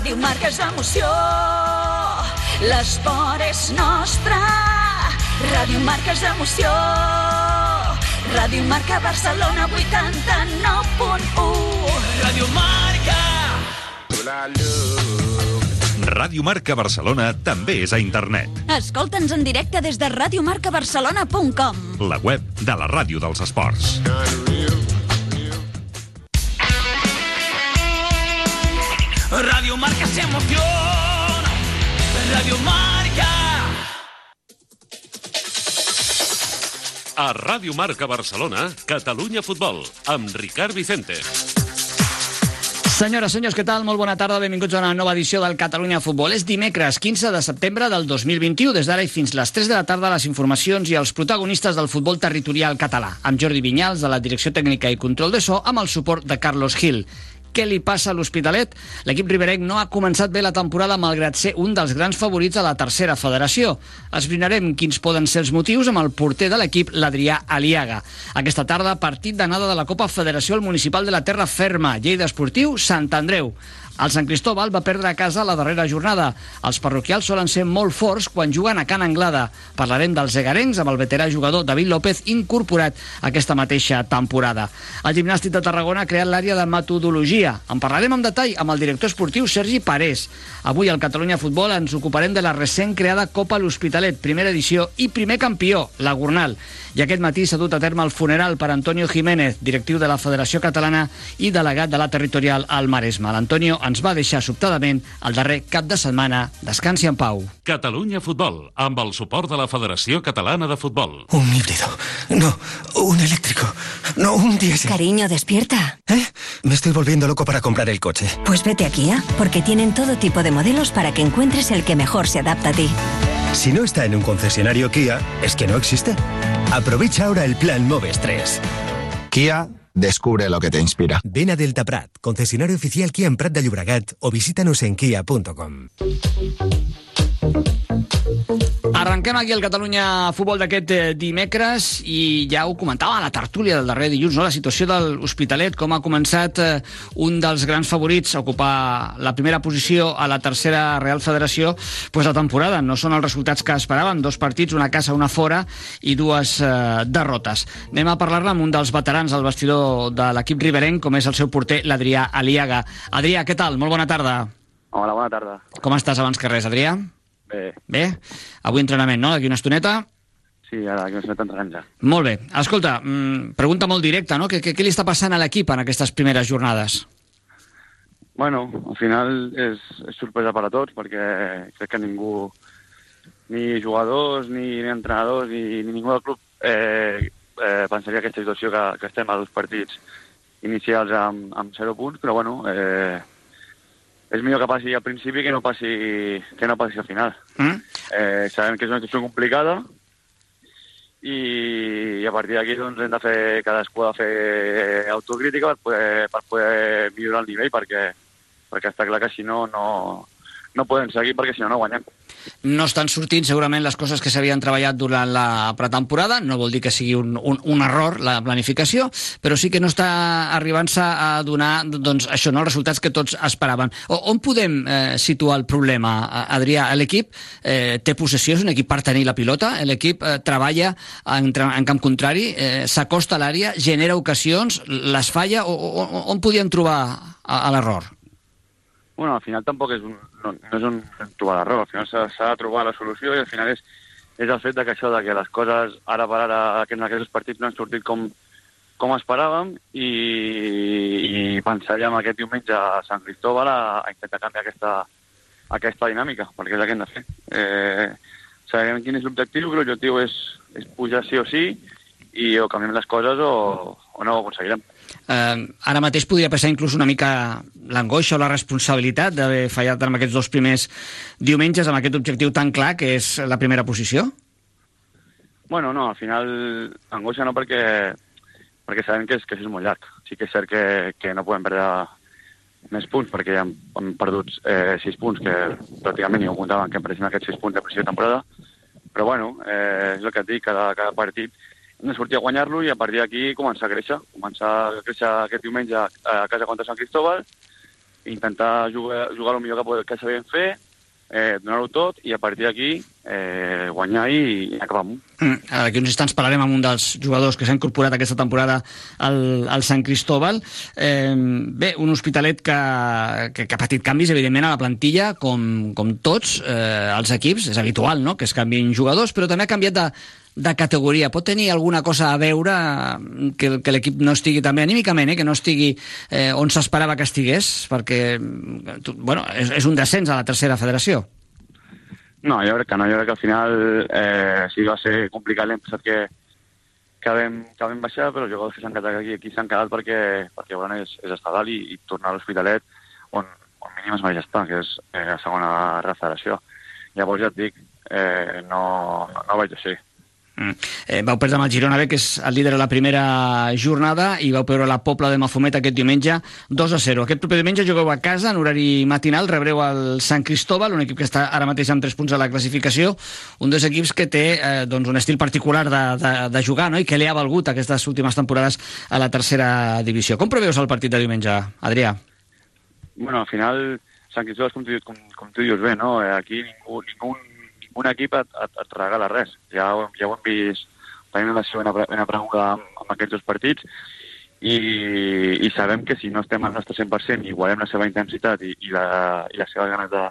Ràdio Marca és emoció, l'esport és nostre. Ràdio Marca és emoció, Ràdio Marca Barcelona 89.1. Ràdio Marca. Ràdio Marca Barcelona també és a internet. Escolta'ns en directe des de radiomarcabarcelona.com. La web de la ràdio dels esports. Radio Marca se emociona. Radio Marca. A Ràdio Marca Barcelona, Catalunya Futbol, amb Ricard Vicente. Senyores, senyors, què tal? Molt bona tarda, benvinguts a una nova edició del Catalunya Futbol. És dimecres, 15 de setembre del 2021. Des d'ara i fins les 3 de la tarda, les informacions i els protagonistes del futbol territorial català. Amb Jordi Vinyals, de la Direcció Tècnica i Control de So, amb el suport de Carlos Gil. Què li passa a l'Hospitalet? L'equip riberenc no ha començat bé la temporada malgrat ser un dels grans favorits a la tercera federació. Esbrinarem quins poden ser els motius amb el porter de l'equip, l'Adrià Aliaga. Aquesta tarda, partit d'anada de la Copa Federació al Municipal de la Terra Ferma, Lleida Esportiu, Sant Andreu. El Sant Cristóbal va perdre a casa la darrera jornada. Els parroquials solen ser molt forts quan juguen a Can Anglada. Parlarem dels egarencs amb el veterà jugador David López incorporat aquesta mateixa temporada. El gimnàstic de Tarragona ha creat l'àrea de metodologia. En parlarem en detall amb el director esportiu Sergi Parés. Avui al Catalunya Futbol ens ocuparem de la recent creada Copa L'Hospitalet, primera edició i primer campió, la Gornal. I aquest matí s'ha dut a terme el funeral per Antonio Jiménez, directiu de la Federació Catalana i delegat de la territorial al Maresme. L'Antonio ens va deixar sobtadament el darrer cap de setmana. Descansi en pau. Catalunya Futbol, amb el suport de la Federació Catalana de Futbol. Un híbrido. No, un eléctrico. No, un diésel. Cariño, despierta. ¿Eh? Me estoy volviendo loco para comprar el coche. Pues vete a Kia, porque tienen todo tipo de modelos para que encuentres el que mejor se adapta a ti. Si no está en un concesionario Kia, es que no existe. Aprovecha ahora el plan Moves 3. Kia, descubre lo que te inspira. Ven a Delta Prat, concesionario oficial Kia en Prat de Llobregat o visítanos en kia.com. Arrenquem aquí el Catalunya Futbol d'aquest eh, dimecres i ja ho comentava a la tertúlia del darrer dilluns, no? la situació de l'Hospitalet, com ha començat eh, un dels grans favorits a ocupar la primera posició a la tercera Real Federació, pues la temporada. No són els resultats que esperaven, dos partits, una casa, una fora i dues eh, derrotes. Anem a parlar-ne amb un dels veterans al vestidor de l'equip riberenc, com és el seu porter, l'Adrià Aliaga. Adrià, què tal? Molt bona tarda. Hola, bona tarda. Com estàs abans que res, Adrià? Bé. Bé? Avui entrenament, no? D'aquí una estoneta? Sí, ara d'aquí una estoneta entrenem ja. Molt bé. Escolta, mm, pregunta molt directa, no? Què, què, què li està passant a l'equip en aquestes primeres jornades? Bueno, al final és, és sorpresa per a tots, perquè crec que ningú, ni jugadors, ni, ni entrenadors, ni, ni ningú del club eh, eh, pensaria aquesta situació que, que estem a dos partits inicials amb, amb 0 punts, però bueno, eh, és millor que passi al principi que no passi, que no passi al final. Mm? Eh, sabem que és una situació complicada i, i a partir d'aquí doncs, hem de fer, cadascú ha de fer autocrítica per poder, per poder millorar el nivell perquè, perquè està clar que si no, no, no podem seguir perquè si no no guanyem. No estan sortint segurament les coses que s'havien treballat durant la pretemporada, no vol dir que sigui un, un, un error la planificació, però sí que no està arribant-se a donar doncs, això, no, els resultats que tots esperaven. O, on podem eh, situar el problema, Adrià? L'equip eh, té possessió, és un equip per tenir la pilota, l'equip eh, treballa en, en camp contrari, eh, s'acosta a l'àrea, genera ocasions, les falla, o, o, on podien trobar l'error? Bueno, al final tampoc és un, no, no és un trobar l'error, al final s'ha de trobar la solució i al final és, és el fet de que això de que les coses ara per ara en aquests partits no han sortit com, com esperàvem i, i pensàvem aquest diumenge a Sant Cristóbal a, a intentar canviar aquesta, aquesta dinàmica, perquè és el que hem de fer. Eh, sabem quin és l'objectiu, que l'objectiu és, és pujar sí o sí i o canviem les coses o, o no ho aconseguirem. Eh, ara mateix podria passar inclús una mica l'angoixa o la responsabilitat d'haver fallat amb aquests dos primers diumenges amb aquest objectiu tan clar que és la primera posició? Bueno, no, al final angoixa no perquè, perquè sabem que és, que és molt llarg. Sí que és cert que, que no podem perdre més punts perquè ja hem, hem perdut eh, sis punts que pràcticament ni ho comptaven que pareixen aquests sis punts de principi de temporada però bueno, eh, és el que et dic, cada, cada partit de sortir a guanyar-lo i a partir d'aquí començar a créixer. Començar a créixer aquest diumenge a casa contra Sant Cristóbal, intentar jugar, jugar el millor que, que sabem fer, eh, donar-ho tot i a partir d'aquí eh, guanyar i, i acabar amunt. Mm, aquí uns instants parlarem amb un dels jugadors que s'ha incorporat aquesta temporada al, al Sant Cristóbal. Eh, bé, un hospitalet que, que, que ha patit canvis, evidentment, a la plantilla, com, com tots eh, els equips. És habitual no? que es canvin jugadors, però també ha canviat de, de categoria. Pot tenir alguna cosa a veure que, que l'equip no estigui també anímicament, eh? que no estigui eh, on s'esperava que estigués, perquè bueno, és, és un descens a la tercera federació. No, jo crec que no, jo crec que al final eh, sí va ser complicat l'any passat que, que vam, que vam baixar, però els jugadors que s'han quedat aquí, aquí s'han quedat perquè, perquè bueno, és, és estar dalt i, i tornar a l'Hospitalet on, on mínim es mereix estar, que és eh, la segona federació. Llavors ja et dic, eh, no, no, no vaig així. Mm. Eh, vau perdre amb el Girona B, que és el líder de la primera jornada, i vau perdre la Pobla de Mafumet aquest diumenge 2 a 0. Aquest proper diumenge jugueu a casa, en horari matinal, rebreu el Sant Cristóbal, un equip que està ara mateix amb 3 punts a la classificació, un dels equips que té eh, doncs un estil particular de, de, de jugar, no? i que li ha valgut aquestes últimes temporades a la tercera divisió. Com preveus el partit de diumenge, Adrià? Bueno, al final, Sant Cristóbal, com tu, com, com tu dius bé, no? Eh, aquí ningú, ningú un equip et, et, et regala res. Ja, ja ho hem vist tenint la seva apreguda amb, amb aquests dos partits i, i sabem que si no estem al nostre 100% i igualem la seva intensitat i, i, la, i les seves ganes de,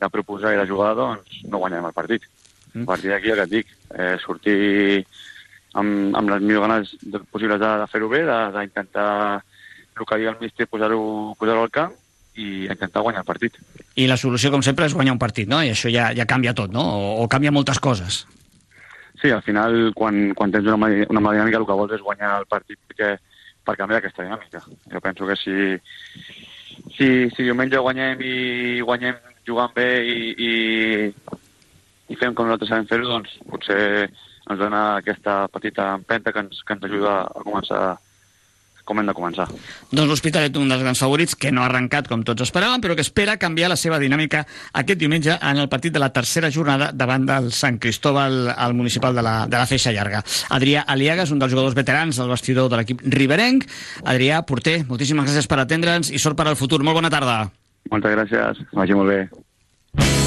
de proposar i de jugar, doncs no guanyarem el partit. Mm. A partir d'aquí el que et dic, eh, sortir amb, amb les millors ganes de, possibles de, de fer-ho bé, d'intentar el que diu el míster posar-ho posar, -ho, al camp i intentar guanyar el partit. I la solució, com sempre, és guanyar un partit, no? I això ja, ja canvia tot, no? O, o canvia moltes coses. Sí, al final, quan, quan tens una, una mala dinàmica, el que vols és guanyar el partit perquè, per canviar aquesta dinàmica. Jo penso que si, si, si diumenge guanyem i guanyem jugant bé i, i, i fem com nosaltres sabem fer-ho, doncs potser ens dona aquesta petita empenta que ens, que ens ajuda a començar com hem de començar. Doncs l'Hospitalet, un dels grans favorits, que no ha arrencat com tots esperaven, però que espera canviar la seva dinàmica aquest diumenge en el partit de la tercera jornada davant del Sant Cristóbal, al municipal de la, de la Feixa Llarga. Adrià Aliaga és un dels jugadors veterans del vestidor de l'equip riberenc. Adrià Porter, moltíssimes gràcies per atendre'ns i sort per al futur. Molt bona tarda. Moltes gràcies, vagi molt bé.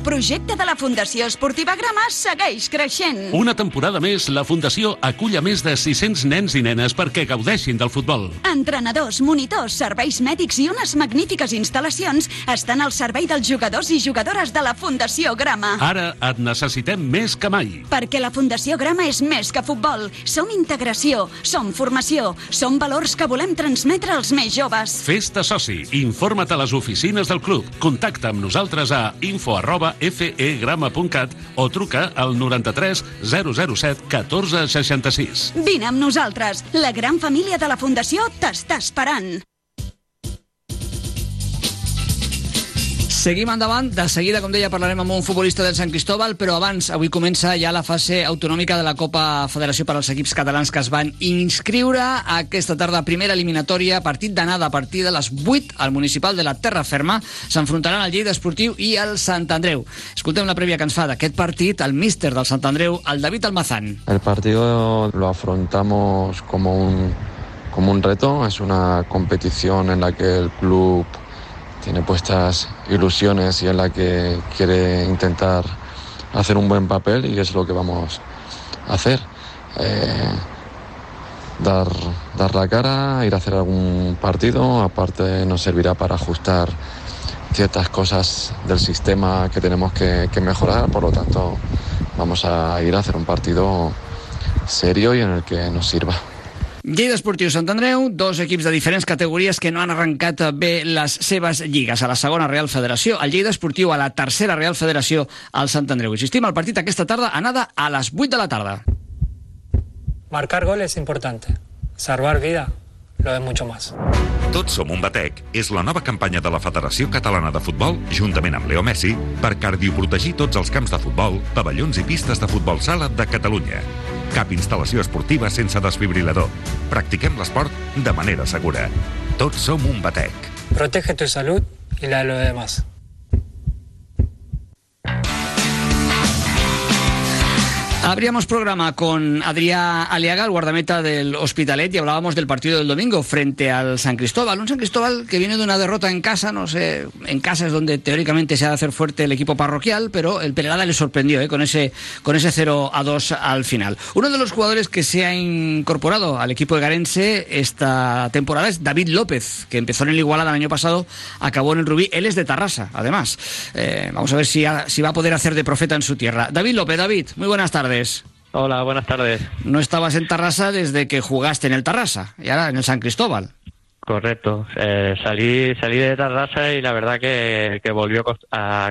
Projecte de la Fundació Esportiva Grama segueix creixent. Una temporada més, la Fundació acull a més de 600 nens i nenes perquè gaudeixin del futbol. Entrenadors, monitors, serveis mèdics i unes magnífiques instal·lacions estan al servei dels jugadors i jugadores de la Fundació Grama. Ara et necessitem més que mai. Perquè la Fundació Grama és més que futbol. Som integració, som formació, som valors que volem transmetre als més joves. Festa soci. Informa't a les oficines del club. Contacta amb nosaltres a info arroba fegrama.cat o truca al 93 007 14 66. Vine amb nosaltres. La gran família de la Fundació t'està esperant. Seguim endavant, de seguida, com deia, parlarem amb un futbolista del Sant Cristóbal, però abans, avui comença ja la fase autonòmica de la Copa Federació per als equips catalans que es van inscriure aquesta tarda, primera eliminatòria, partit d'anada a partir de les 8 al municipal de la Terra Ferma, s'enfrontaran al Lleida Esportiu i al Sant Andreu. Escoltem la prèvia que ens fa d'aquest partit, el míster del Sant Andreu, el David Almazán. El partido lo afrontamos como un, como un reto, es una competición en la que el club tiene puestas ilusiones y en la que quiere intentar hacer un buen papel y es lo que vamos a hacer. Eh, dar, dar la cara, ir a hacer algún partido, aparte nos servirá para ajustar ciertas cosas del sistema que tenemos que, que mejorar, por lo tanto vamos a ir a hacer un partido serio y en el que nos sirva. Lleida Esportiu Sant Andreu, dos equips de diferents categories que no han arrencat bé les seves lligues. A la segona Real Federació, el Lleida Esportiu a la tercera Real Federació al Sant Andreu. Insistim, el partit aquesta tarda anada a les 8 de la tarda. Marcar gol es importante. Salvar vida lo es mucho más. Tots som un batec és la nova campanya de la Federació Catalana de Futbol, juntament amb Leo Messi, per cardioprotegir tots els camps de futbol, pavellons i pistes de futbol sala de Catalunya. Cap instal·lació esportiva sense desfibrilador. Practiquem l'esport de manera segura. Tots som un batec. Protege tu salud y la de los demás. Abríamos programa con Adrià Aliaga, el guardameta del Hospitalet, y hablábamos del partido del domingo frente al San Cristóbal. Un San Cristóbal que viene de una derrota en casa, no sé, en casa es donde teóricamente se ha de hacer fuerte el equipo parroquial, pero el Pelerada le sorprendió ¿eh? con, ese, con ese 0 a 2 al final. Uno de los jugadores que se ha incorporado al equipo de Garense esta temporada es David López, que empezó en el Igualada el año pasado, acabó en el Rubí. Él es de Tarrasa, además. Eh, vamos a ver si, si va a poder hacer de profeta en su tierra. David López, David, muy buenas tardes. Hola, buenas tardes. No estabas en Tarrasa desde que jugaste en el Tarrasa y ahora en el San Cristóbal. Correcto. Eh, salí, salí de Tarrasa y la verdad que, que volvió a-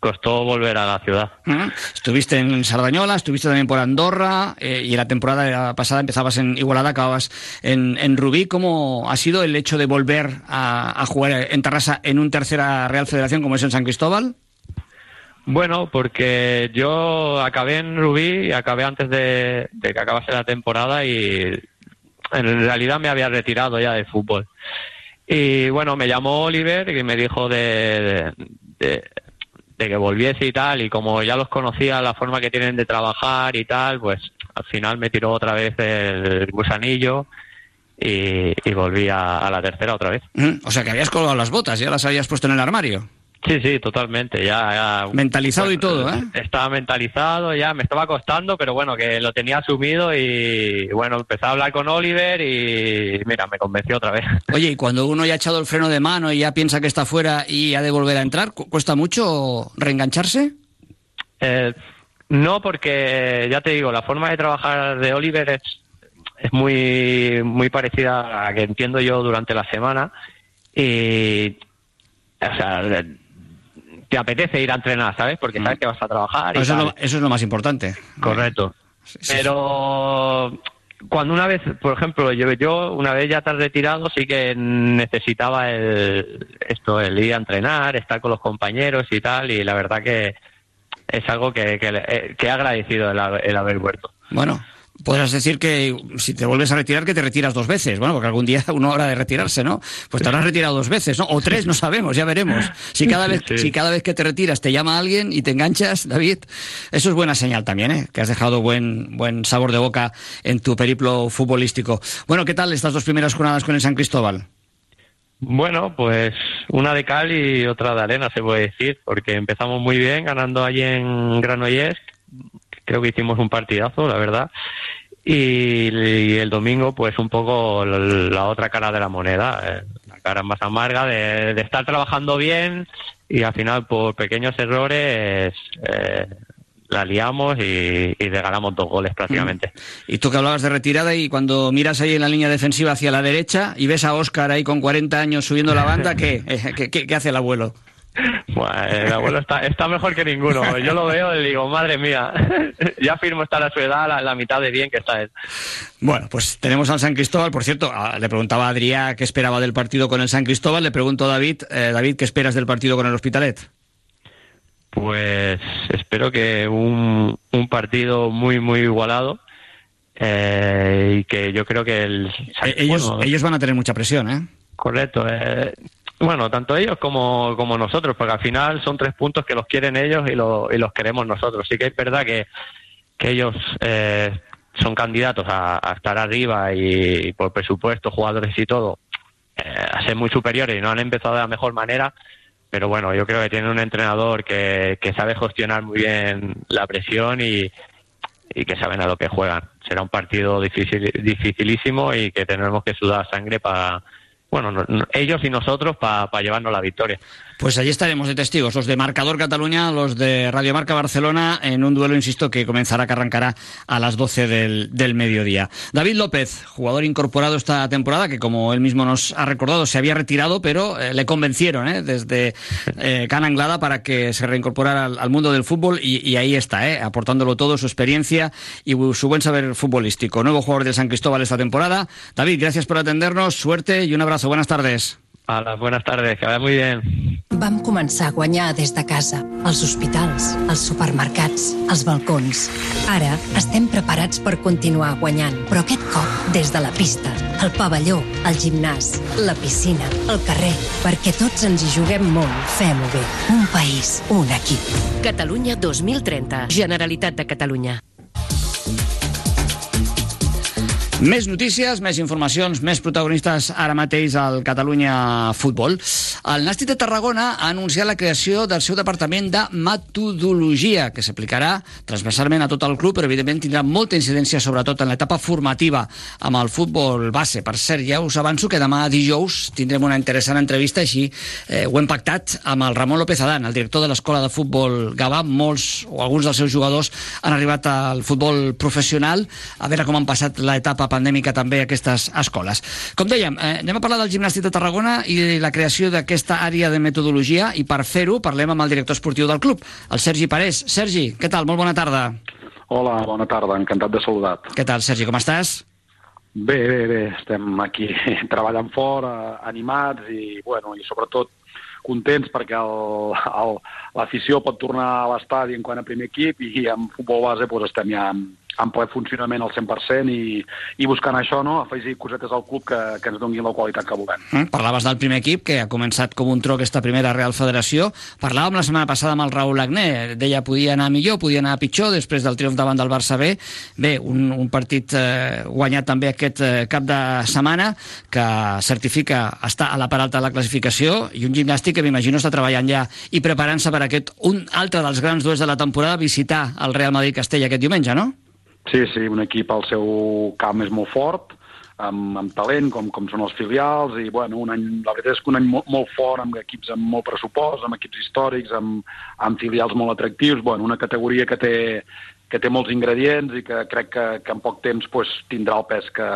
costó volver a la ciudad. ¿Mm? Estuviste en Sardañola, estuviste también por Andorra eh, y la temporada pasada empezabas en Igualada, acababas en, en Rubí. ¿Cómo ha sido el hecho de volver a, a jugar en Tarrasa en un tercera Real Federación como es en San Cristóbal? Bueno, porque yo acabé en Rubí y acabé antes de, que acabase la temporada y en realidad me había retirado ya del fútbol. Y bueno, me llamó Oliver y me dijo de, que volviese y tal, y como ya los conocía, la forma que tienen de trabajar y tal, pues al final me tiró otra vez el gusanillo y, volví a, a la tercera otra vez. ¿Mm? O sea que habías colgado las botas, ya las habías puesto en el armario. Sí, sí, totalmente. Ya, ya- Mentalizado y todo, ¿eh? Estaba mentalizado, ya me estaba costando, pero bueno, que lo tenía asumido y bueno, empecé a hablar con Oliver y mira, me convenció otra vez. Oye, y cuando uno ya ha echado el freno de mano y ya piensa que está fuera y ha de volver a entrar, ¿cu- ¿cuesta mucho reengancharse? Eh, no, porque ya te digo, la forma de trabajar de Oliver es, es muy, muy parecida a la que entiendo yo durante la semana y, o sea, te apetece ir a entrenar, ¿sabes? Porque sabes que vas a trabajar. y Eso es, lo, eso es lo más importante. Correcto. Pero cuando una vez, por ejemplo, yo, yo una vez ya tan retirado, sí que necesitaba el, esto, el ir a entrenar, estar con los compañeros y tal, y la verdad que es algo que, que, eh, que he agradecido el, el haber vuelto. Bueno, podrás decir que si te vuelves a retirar, que te retiras dos veces. Bueno, porque algún día uno habrá de retirarse, ¿no? Pues te habrás retirado dos veces, ¿no? O tres, no sabemos, ya veremos. Si cada vez, Sí. si cada vez que te retiras te llama alguien y te enganchas, David, eso es buena señal también, ¿eh? Que has dejado buen, buen sabor de boca en tu periplo futbolístico. Bueno, ¿qué tal estas dos primeras jornadas con el San Cristóbal? Bueno, pues una de cal y otra de arena, se puede decir, porque empezamos muy bien ganando allí en Granollers. Creo que hicimos un partidazo, la verdad. Y, y el domingo, pues un poco la, la otra cara de la moneda, eh, la cara más amarga de, de estar trabajando bien y al final por pequeños errores eh, la liamos y, y regalamos dos goles prácticamente. Y tú que hablabas de retirada y cuando miras ahí en la línea defensiva hacia la derecha y ves a Óscar ahí con 40 años subiendo la banda, ¿qué, Eh, ¿qué, qué- qué hace el abuelo? Bueno, el abuelo está, está mejor que ninguno. Yo lo veo y digo, madre mía, ya firmo estar a su edad la, la mitad de bien que está él. Bueno, pues tenemos al San Cristóbal. Por cierto, le preguntaba a Adrià qué esperaba del partido con el San Cristóbal. Le pregunto a David, eh, David, ¿qué esperas del partido con el Hospitalet? Pues espero que un, un partido muy, muy igualado. eh, y que yo creo que el... Eh, ellos, bueno, ellos van a tener mucha presión, ¿eh? Correcto. eh, bueno, tanto ellos como, como nosotros, porque al final son tres puntos que los quieren ellos y, lo- y los queremos nosotros. Sí que es verdad que, que ellos eh, son candidatos a, a estar arriba y, por presupuesto, jugadores y todo, eh, a ser muy superiores y no han empezado de la mejor manera. Pero bueno, yo creo que tienen un entrenador que, que sabe gestionar muy bien la presión y, y que saben a lo que juegan. Será un partido dificilísimo y que tendremos que sudar sangre para, bueno, no- no- ellos y nosotros para llevarnos la victoria. Pues allí estaremos de testigos, los de Marcador Cataluña, los de Radio Marca Barcelona, en un duelo, insisto, que comenzará, que arrancará a las 12 del, del mediodía. David López, jugador incorporado esta temporada, que como él mismo nos ha recordado, se había retirado, pero eh, le convencieron eh, desde eh, Can Anglada para que se reincorporara al, al mundo del fútbol y, y ahí está, eh, aportándolo todo, su experiencia y su buen saber futbolístico. Nuevo jugador del San Cristóbal esta temporada. David, gracias por atendernos, suerte y un abrazo. Buenas tardes. A las buenas tardes, que vaya muy bien. Vam començar a guanyar des de casa, als hospitals, als supermercats, als balcons. Ara estem preparats per continuar guanyant, però aquest cop des de la pista, el pavelló, el gimnàs, la piscina, el carrer, perquè tots ens hi juguem molt. Fem-ho bé. Un país, un equip. Catalunya 2030. Generalitat de Catalunya. Més notícies, més informacions, més protagonistes ara mateix al Catalunya Futbol. El Nàstic de Tarragona ha anunciat la creació del seu departament de metodologia, que s'aplicarà transversalment a tot el club, però evidentment tindrà molta incidència, sobretot en l'etapa formativa amb el futbol base. Per cert, ja us avanço que demà dijous tindrem una interessant entrevista, així eh, ho hem pactat amb el Ramon López Adán, el director de l'Escola de Futbol Gavà. Molts o alguns dels seus jugadors han arribat al futbol professional, a veure com han passat l'etapa pandèmica també aquestes escoles. Com dèiem, eh, anem a parlar del gimnàstic de Tarragona i la creació d'aquesta àrea de metodologia i per fer-ho parlem amb el director esportiu del club, el Sergi Parés. Sergi, què tal? Molt bona tarda. Hola, bona tarda, encantat de saludar. Què tal, Sergi, com estàs? Bé, bé, bé, estem aquí treballant fora, animats i, bueno, i sobretot contents perquè l'afició pot tornar a l'estadi en quant a primer equip i en futbol base doncs, estem ja en, en ple funcionament al 100% i, i buscant això, no? afegir cosetes al club que, que ens donin la qualitat que volem. Mm, parlaves del primer equip, que ha començat com un tro aquesta primera Real Federació. Parlàvem la setmana passada amb el Raül Agné. Deia podia anar millor, podia anar pitjor, després del triomf davant del Barça B. Bé, un, un partit eh, guanyat també aquest eh, cap de setmana, que certifica estar a la part alta de la classificació, i un gimnàstic que m'imagino està treballant ja i preparant-se per aquest, un altre dels grans duels de la temporada, visitar el Real Madrid-Castella aquest diumenge, no? Sí, sí, un equip al seu camp és molt fort, amb, amb talent, com, com són els filials, i bueno, un any, la veritat és que un any molt, molt fort, amb equips amb molt pressupost, amb equips històrics, amb, amb filials molt atractius, bueno, una categoria que té, que té molts ingredients i que crec que, que en poc temps pues, tindrà el pes que,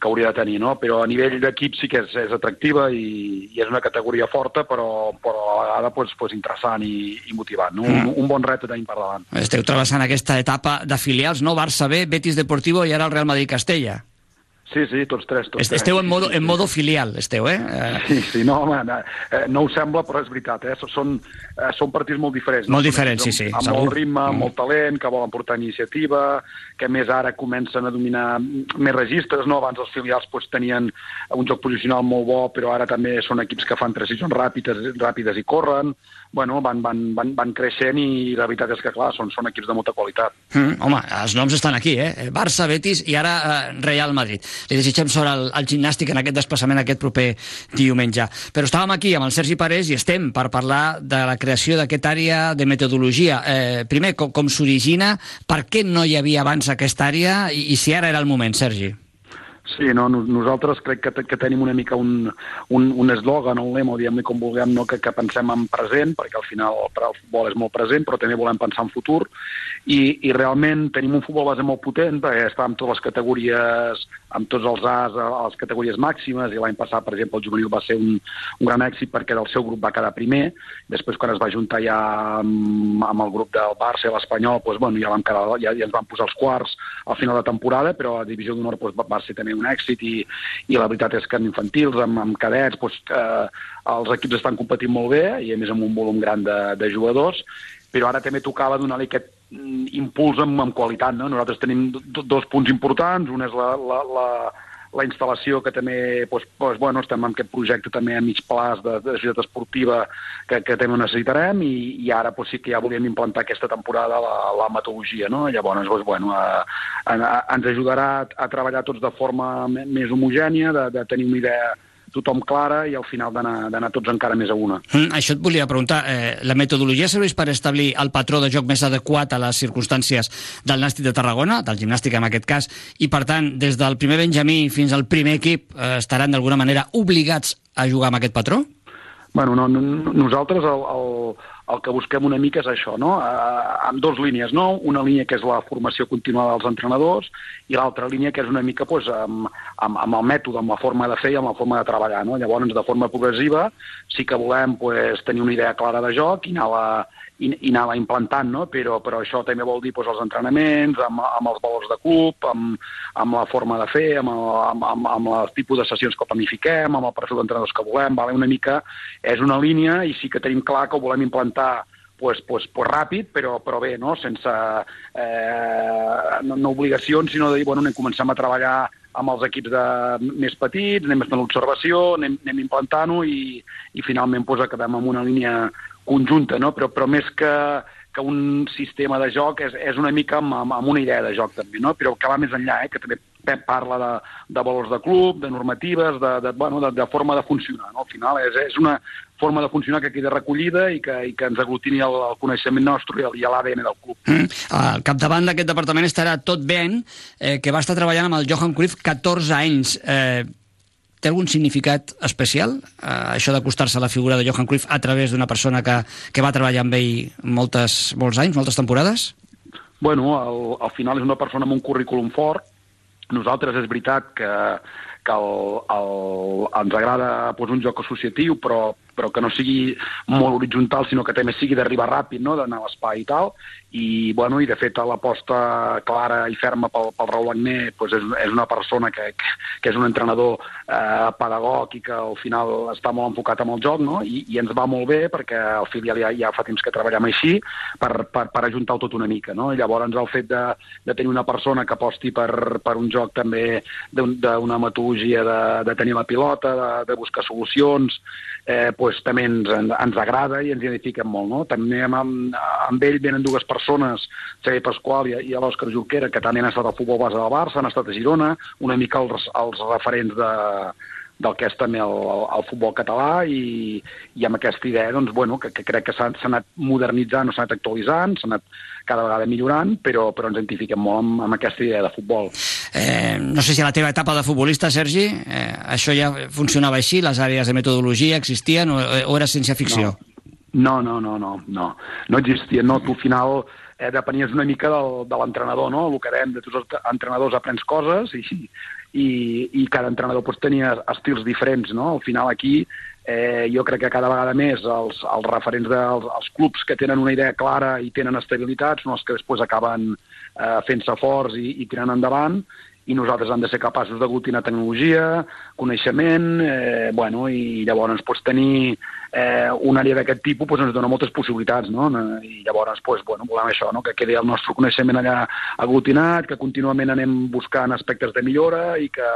que hauria de tenir, no? Però a nivell d'equip sí que és, és atractiva i, i és una categoria forta, però, però a la vegada pues, pues, interessant i, i motivant. No? Un, un bon repte tenim per davant. Esteu travessant aquesta etapa de filials, no? Barça B, Betis Deportivo i ara el Real Madrid-Castella. Sí, sí, tots tres. Tots Est- tres. Esteu en modo, en modo filial, esteu, eh? Eh, Sí, sí, no, home, eh, no ho sembla, però és veritat, eh? Són, eh, són partits molt diferents. Molt Són diferents, sí, sí, Amb, segur. molt ritme, amb Mm. molt talent, que volen portar iniciativa, que més ara comencen a dominar més registres, no? Abans els filials pues, tenien un joc posicional molt bo, però ara també són equips que fan transicions ràpides, ràpides i corren. Bueno, van, van, van, van creixent i la veritat és que, clar, són, són equips de molta qualitat. Mm, home, els noms estan aquí, eh? Barça, Betis i ara eh, Real Madrid. Li desitgem sort al, al gimnàstic en aquest desplaçament aquest proper diumenge. Però estàvem aquí amb el Sergi Parés i estem per parlar de la creació d'aquesta àrea de metodologia. Eh, primer, com, com s'origina, per què no hi havia abans aquesta àrea i, i si ara era el moment, Sergi? Sí, no, nos- nosaltres crec que, que tenim una mica un, un, un eslògan, un lema, o diguem-li com vulguem, no? que, que pensem en present, perquè al final el, el futbol és molt present, però també volem pensar en futur, i, i realment tenim un futbol base molt potent, perquè està amb totes les categories, amb tots els As a les categories màximes, i l'any passat, per exemple, el juvenil va ser un, un gran èxit perquè del seu grup va quedar primer, després quan es va juntar ja amb, amb el grup del Barça i l'Espanyol, doncs, bueno, ja, vam quedar, ja, ja ens van posar els quarts al final de temporada, però a Divisió d'Honor doncs, va, va ser també un èxit i, i la veritat és que en infantils, amb, amb cadets, doncs, eh, els equips estan competint molt bé i a més amb un volum gran de, de jugadors, però ara també tocava donar-li aquest mm, impuls amb, amb qualitat. No? Nosaltres tenim do- dos punts importants, un és la, la, la, la instal·lació que també, doncs, doncs, bueno, estem en aquest projecte també a mig plaç de, de societat esportiva que, que també necessitarem i, i ara doncs, sí que ja volíem implantar aquesta temporada la, la metodologia, no? Llavors, doncs, bueno, a, a, a, ens ajudarà a, treballar tots de forma més homogènia, de, de tenir una idea tothom clara i al final d'anar tots encara més a una. Mm, això et volia preguntar. Eh, la metodologia serveix per establir el patró de joc més adequat a les circumstàncies del Nàstic de Tarragona, del gimnàstic en aquest cas, i per tant, des del primer Benjamí fins al primer equip eh, estaran d'alguna manera obligats a jugar amb aquest patró? Bueno, no, no, nosaltres el, el, el que busquem una mica és això, no? Eh, amb dues línies, no? Una línia que és la formació continuada dels entrenadors i l'altra línia que és una mica pues, amb, amb, amb el mètode, amb la forma de fer i amb la forma de treballar, no? Llavors, de forma progressiva, sí que volem pues, tenir una idea clara de joc i anar-la i, i anar-la implantant, no? però, però això també vol dir doncs, els entrenaments, amb, amb els valors de club, amb, amb la forma de fer, amb el, amb, amb, amb el tipus de sessions que planifiquem, amb el perfil d'entrenadors que volem, vale? una mica és una línia i sí que tenim clar que ho volem implantar pues, pues, pues ràpid, però, però bé, no? sense eh, no, no obligacions, sinó de dir, bueno, anem, comencem a treballar amb els equips de, més petits, anem fent l'observació, anem, anem implantant-ho i, i finalment pues, acabem amb una línia conjunta, no? però, però més que, que un sistema de joc és, és una mica amb, amb, una idea de joc també, no? però que va més enllà, eh? que també Pep parla de, de valors de club, de normatives, de, de, bueno, de, de forma de funcionar. No? Al final és, és una forma de funcionar que queda recollida i que, i que ens aglutini el, el coneixement nostre i i l'ADN del club. Mm. Al capdavant d'aquest departament estarà tot Ben, eh, que va estar treballant amb el Johan Cruyff 14 anys. Eh, té algun significat especial, eh, això d'acostar-se a la figura de Johan Cruyff a través d'una persona que, que va treballar amb ell moltes, molts anys, moltes temporades? Bueno, al, al final és una persona amb un currículum fort. Nosaltres és veritat que, que el, el, ens agrada pues, un joc associatiu, però, però que no sigui molt horitzontal, sinó que també sigui d'arribar ràpid, no? d'anar a l'espai i tal. I, bueno, i de fet l'aposta clara i ferma pel, pel Raül Agné pues, és, és una persona que, que, que és un entrenador eh, pedagog i que al final està molt enfocat amb el joc, no? I, i ens va molt bé perquè al filial ja, ja fa temps que treballem així per, per, per ajuntar-ho tot una mica, no? I llavors el fet de, de tenir una persona que aposti per, per un joc també d'un- d'una metodologia de, de tenir la pilota, de, de buscar solucions, eh, pues, també ens, ens agrada i ens identifiquem molt. No? També amb, amb, ell venen dues persones, Xavier Pasqual i, i l'Òscar Junquera, que també han estat al futbol base del Barça, han estat a Girona, una mica els, els referents de, del que és també el, el, el futbol català i, i amb aquesta idea doncs, bueno, que, que crec que s'ha anat modernitzant, s'ha anat actualitzant, s'ha anat cada vegada millorant, però, però ens identifiquem molt amb, amb aquesta idea de futbol. Eh, no sé si a la teva etapa de futbolista, Sergi, eh, això ja funcionava així, les àrees de metodologia existien o, o era ciència ficció? No, no, no, no, no. No existia, no. Tu al final eh, depenies una mica del, de l'entrenador, no? El que dèiem de tots els entrenadors aprens coses i, i, i cada entrenador pues, tenia estils diferents, no? Al final aquí eh, jo crec que cada vegada més els, els referents dels els clubs que tenen una idea clara i tenen estabilitat són els que després acaben eh, fent-se forts i, i tirant endavant i nosaltres hem de ser capaços d'aglutinar tecnologia, coneixement, eh, bueno, i llavors pues, tenir eh, una àrea d'aquest tipus pues, ens dona moltes possibilitats, no? I llavors pues, bueno, volem això, no? que quedi el nostre coneixement allà aglutinat, que contínuament anem buscant aspectes de millora i que,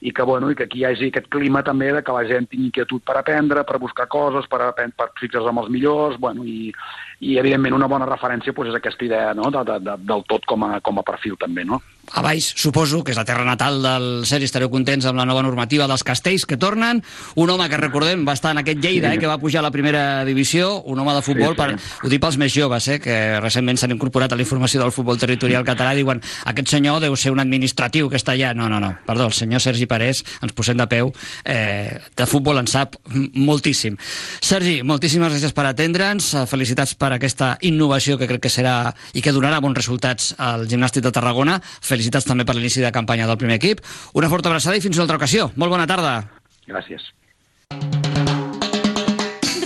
i que, bueno, i que aquí hi hagi aquest clima també de que la gent tingui inquietud per aprendre, per buscar coses, per, aprendre, per fixar-se amb els millors, bueno, i, i evidentment una bona referència pues, és aquesta idea no? de, de, de, del tot com a, com a perfil també, no? a Baix, suposo, que és la terra natal del Sergi, estareu contents amb la nova normativa dels castells que tornen. Un home que recordem va estar en aquest Lleida, Sí. eh, que va pujar a la primera divisió, un home de futbol, Sí, sí. per, ho dic pels més joves, eh, que recentment s'han incorporat a la informació del futbol territorial català, diuen aquest senyor deu ser un administratiu que està allà. No, no, no, perdó, el senyor Sergi Parés, ens posem de peu, eh, de futbol en sap moltíssim. Sergi, moltíssimes gràcies per atendre'ns, eh, felicitats per aquesta innovació que crec que serà i que donarà bons resultats al Gimnàstic de Tarragona, felicitats també per l'inici de campanya del primer equip, una forta abraçada i fins una altra ocasió. Molt bona tarda. Gràcies.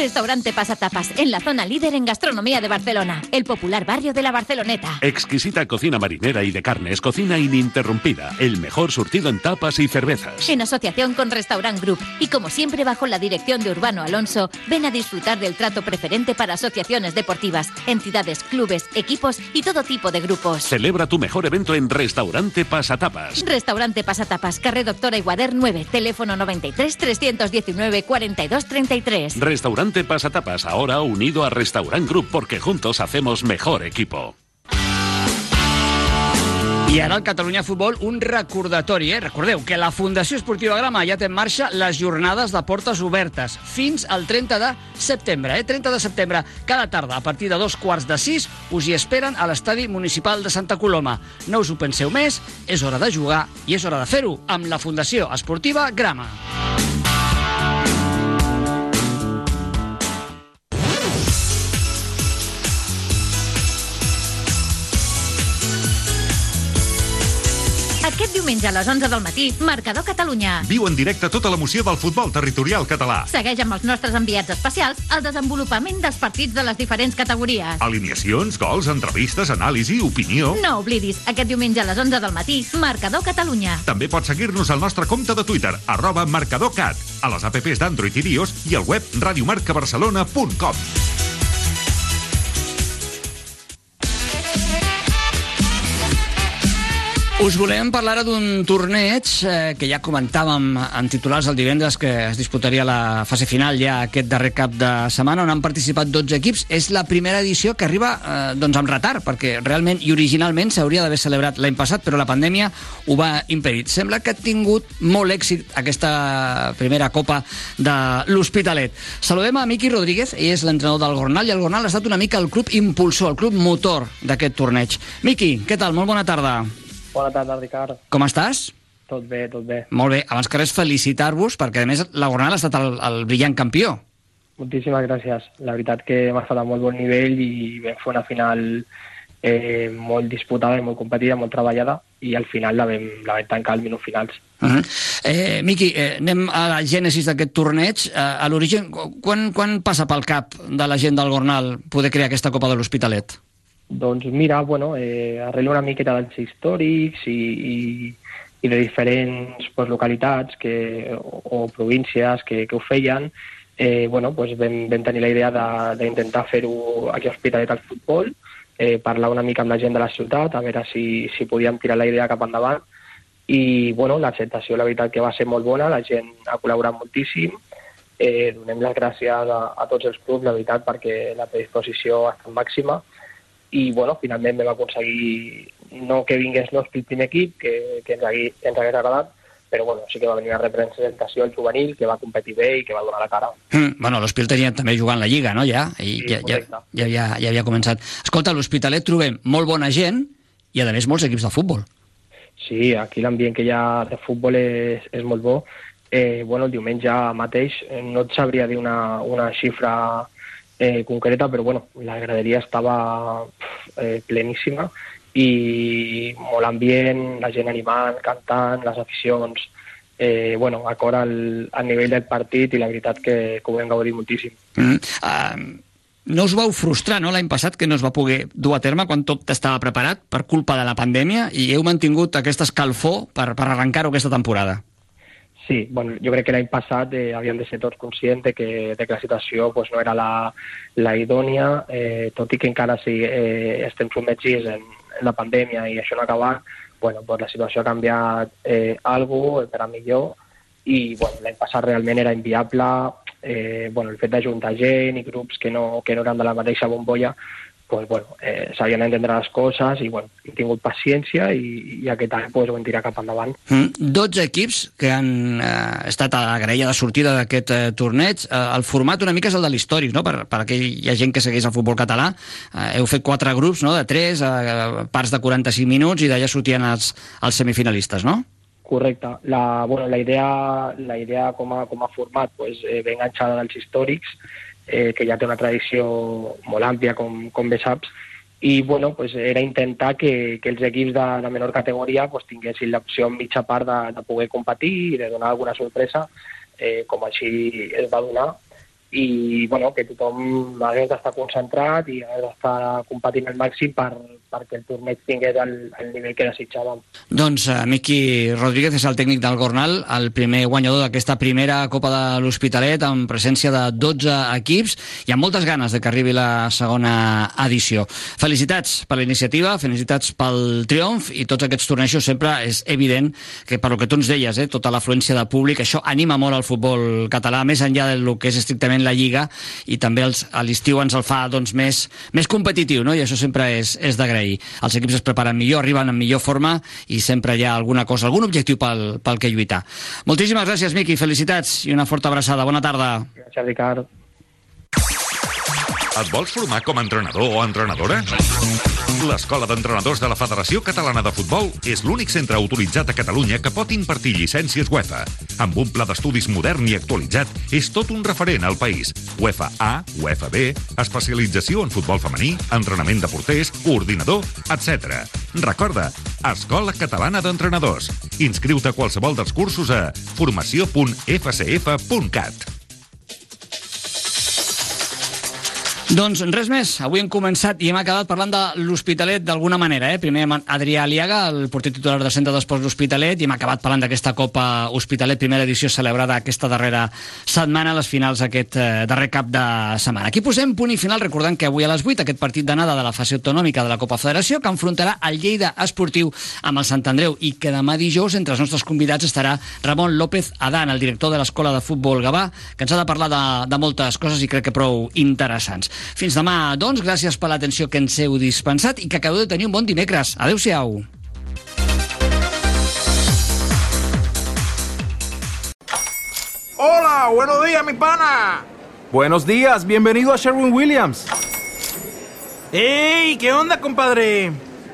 Restaurante Pasatapas, en la zona líder en gastronomía de Barcelona, el popular barrio de la Barceloneta. Exquisita cocina marinera y de carnes, cocina ininterrumpida, el mejor surtido en tapas y cervezas. En asociación con Restaurant Group y como siempre bajo la dirección de Urbano Alonso, ven a disfrutar del trato preferente para asociaciones deportivas, entidades, clubes, equipos y todo tipo de grupos. Celebra tu mejor evento en Restaurante Pasatapas. Restaurante Pasatapas, carrer Doctora Iguader 9, teléfono 93 319 42 33. Restaurante Pasatapas, ahora unido a Restaurant Group porque juntos hacemos mejor equipo. I ara al Catalunya Futbol un recordatori, eh? Recordeu que la Fundació Esportiva Grama ja té en marxa les jornades de portes obertes fins al 30 de setembre, eh? 30 de setembre, cada tarda, a partir de dos quarts de sis, us hi esperen a l'estadi municipal de Santa Coloma. No us ho penseu més, és hora de jugar i és hora de fer-ho amb la Fundació Esportiva Grama. Diumenge a les 11 del matí, Marcador Catalunya. Viu en directe tota l'emoció del futbol territorial català. Segueix amb els nostres enviats especials el desenvolupament dels partits de les diferents categories. Alineacions, gols, entrevistes, anàlisi, opinió... No oblidis, aquest diumenge a les 11 del matí, Marcador Catalunya. També pots seguir-nos al nostre compte de Twitter, arroba marcadorcat, a les apps d'Android i iOS i al web radiomarcabarcelona.com. Us volem parlar ara d'un torneig eh, que ja comentàvem en titulars el divendres que es disputaria la fase final ja aquest darrer cap de setmana on han participat 12 equips. És la primera edició que arriba eh, doncs amb retard perquè realment i originalment s'hauria d'haver celebrat l'any passat però la pandèmia ho va impedir. Sembla que ha tingut molt èxit aquesta primera copa de l'Hospitalet. Saludem a Miqui Rodríguez, ell és l'entrenador del Gornal i el Gornal ha estat una mica el club impulsor, el club motor d'aquest torneig. Miqui, què tal? Molt bona tarda. Bona tarda, Ricard. Com estàs? Tot bé, tot bé. Molt bé. Abans que res, felicitar-vos, perquè a més la Gornal ha estat el, el brillant campió. Moltíssimes gràcies. La veritat que hem estat a molt bon nivell i vam fer una final eh, molt disputada i molt competida, molt treballada, i al final la vam, la vam tancar al minut finals. Uh -huh. eh, Miqui, eh, anem a la gènesis d'aquest torneig. Eh, a l'origen, quan, quan passa pel cap de la gent del Gornal poder crear aquesta Copa de l'Hospitalet? Doncs mira, bueno, eh, arrel una miqueta dels històrics i, i, i de diferents pues, localitats que, o, o províncies que, que ho feien, eh, bueno, pues vam, vam tenir la idea de- d'intentar fer-ho aquí a Hospitalet al futbol, eh, parlar una mica amb la gent de la ciutat, a veure si, si podíem tirar la idea cap endavant, i bueno, l'acceptació la veritat que va ser molt bona, la gent ha col·laborat moltíssim, eh, donem les gràcies a, a tots els clubs, la veritat, perquè la predisposició ha estat màxima, i bueno, finalment vam aconseguir no que vingués l'Hospi el primer equip, que, que ens, hagui, que ens hagués agradat, però bueno, sí que va venir una representació el juvenil, que va competir bé i que va donar la cara. Mm, bueno, l'Hospitalet tenia també jugant la Lliga, no?, ja? I Sí, ja, ja, correcte. ja, ja, ja havia començat. Escolta, a l'Hospitalet trobem molt bona gent i, a més, molts equips de futbol. Sí, aquí l'ambient que hi ha de futbol és, és molt bo. Eh, bueno, el diumenge mateix eh, no et sabria dir una, una xifra eh, concreta, però bueno, la graderia estava eh, pleníssima i molt ambient, la gent animant, cantant, les aficions, eh, bueno, acord al, al nivell del partit i la veritat que, que ho vam gaudir moltíssim. Mm. Uh, no us vau frustrar, no?, l'any passat, que no es va poder dur a terme quan tot estava preparat per culpa de la pandèmia i heu mantingut aquesta escalfor per, per arrencar-ho aquesta temporada. Sí, bueno, jo crec que l'any passat eh, havíem de ser tots conscients de que, de que la situació pues, no era la, la idònia, eh, tot i que encara sí, eh, estem submergits en, en la pandèmia i això no ha acabat, bueno, pues, la situació ha canviat eh, algo per a millor i bueno, l'any passat realment era inviable, eh, bueno, el fet d'ajuntar gent i grups que no, que no eren de la mateixa bombolla pues, bueno, eh, sabien entendre les coses i bueno, he tingut paciència i, i aquest any pues, ho hem tirat cap endavant. Mm, 12 equips que han eh, estat a la graella de sortida d'aquest eh, torneig. Eh, el format una mica és el de l'històric, no? per, per aquella gent que segueix el futbol català. Eh, heu fet quatre grups no? de 3, eh, parts de 45 minuts i d'allà sortien els, els semifinalistes, no? Correcte. La, bueno, la idea, la idea com, a, com a format pues, eh, ve enganxada dels històrics, eh, que ja té una tradició molt àmplia, com, com bé saps, i bueno, pues, era intentar que, que els equips de, de menor categoria pues, tinguessin l'opció en mitja part de, de poder competir i de donar alguna sorpresa, eh, com així es va donar, i bueno, que tothom hagués d'estar concentrat i hagués d'estar competint al màxim per, perquè el torneig tingués el, el nivell que desitjàvem. Doncs uh, Miqui Rodríguez és el tècnic del Gornal, el primer guanyador d'aquesta primera Copa de l'Hospitalet amb presència de 12 equips i amb moltes ganes de que arribi la segona edició. Felicitats per la iniciativa, felicitats pel triomf i tots aquests tornejos sempre és evident que per lo que tu ens deies, eh, tota l'afluència de públic, això anima molt el futbol català, més enllà del que és estrictament en la Lliga i també els, a l'estiu ens el fa doncs, més, més competitiu no? i això sempre és, és d'agrair. Els equips es preparen millor, arriben en millor forma i sempre hi ha alguna cosa, algun objectiu pel, pel que lluitar. Moltíssimes gràcies, Miqui, felicitats i una forta abraçada. Bona tarda. Gràcies, Ricard. Et vols formar com a entrenador o entrenadora? L'Escola d'Entrenadors de la Federació Catalana de Futbol és l'únic centre autoritzat a Catalunya que pot impartir llicències UEFA. Amb un pla d'estudis modern i actualitzat, és tot un referent al país. UEFA A, UEFA B, especialització en futbol femení, entrenament de porters, coordinador, etc. Recorda, Escola Catalana d'Entrenadors. Inscriu-te a qualsevol dels cursos a formació.fcf.cat. Doncs res més, avui hem començat i hem acabat parlant de l'Hospitalet d'alguna manera. Eh? Primer Adrià Aliaga, el porter titular del centre d'esports l'Hospitalet, i hem acabat parlant d'aquesta Copa Hospitalet, primera edició celebrada aquesta darrera setmana, a les finals d'aquest eh, darrer cap de setmana. Aquí posem punt i final recordant que avui a les 8 aquest partit d'anada de la fase autonòmica de la Copa Federació que enfrontarà el Lleida Esportiu amb el Sant Andreu i que demà dijous entre els nostres convidats estarà Ramon López Adán, el director de l'Escola de Futbol Gavà, que ens ha de parlar de, de moltes coses i crec que prou interessants. Fins demà, doncs, gràcies per l'atenció que ens heu dispensat i que acabeu de tenir un bon dimecres. Adéu-siau. Hola, buenos días, mi pana. Buenos días, bienvenido a Sherwin Williams. ¡Ey! ¿Qué onda, compadre?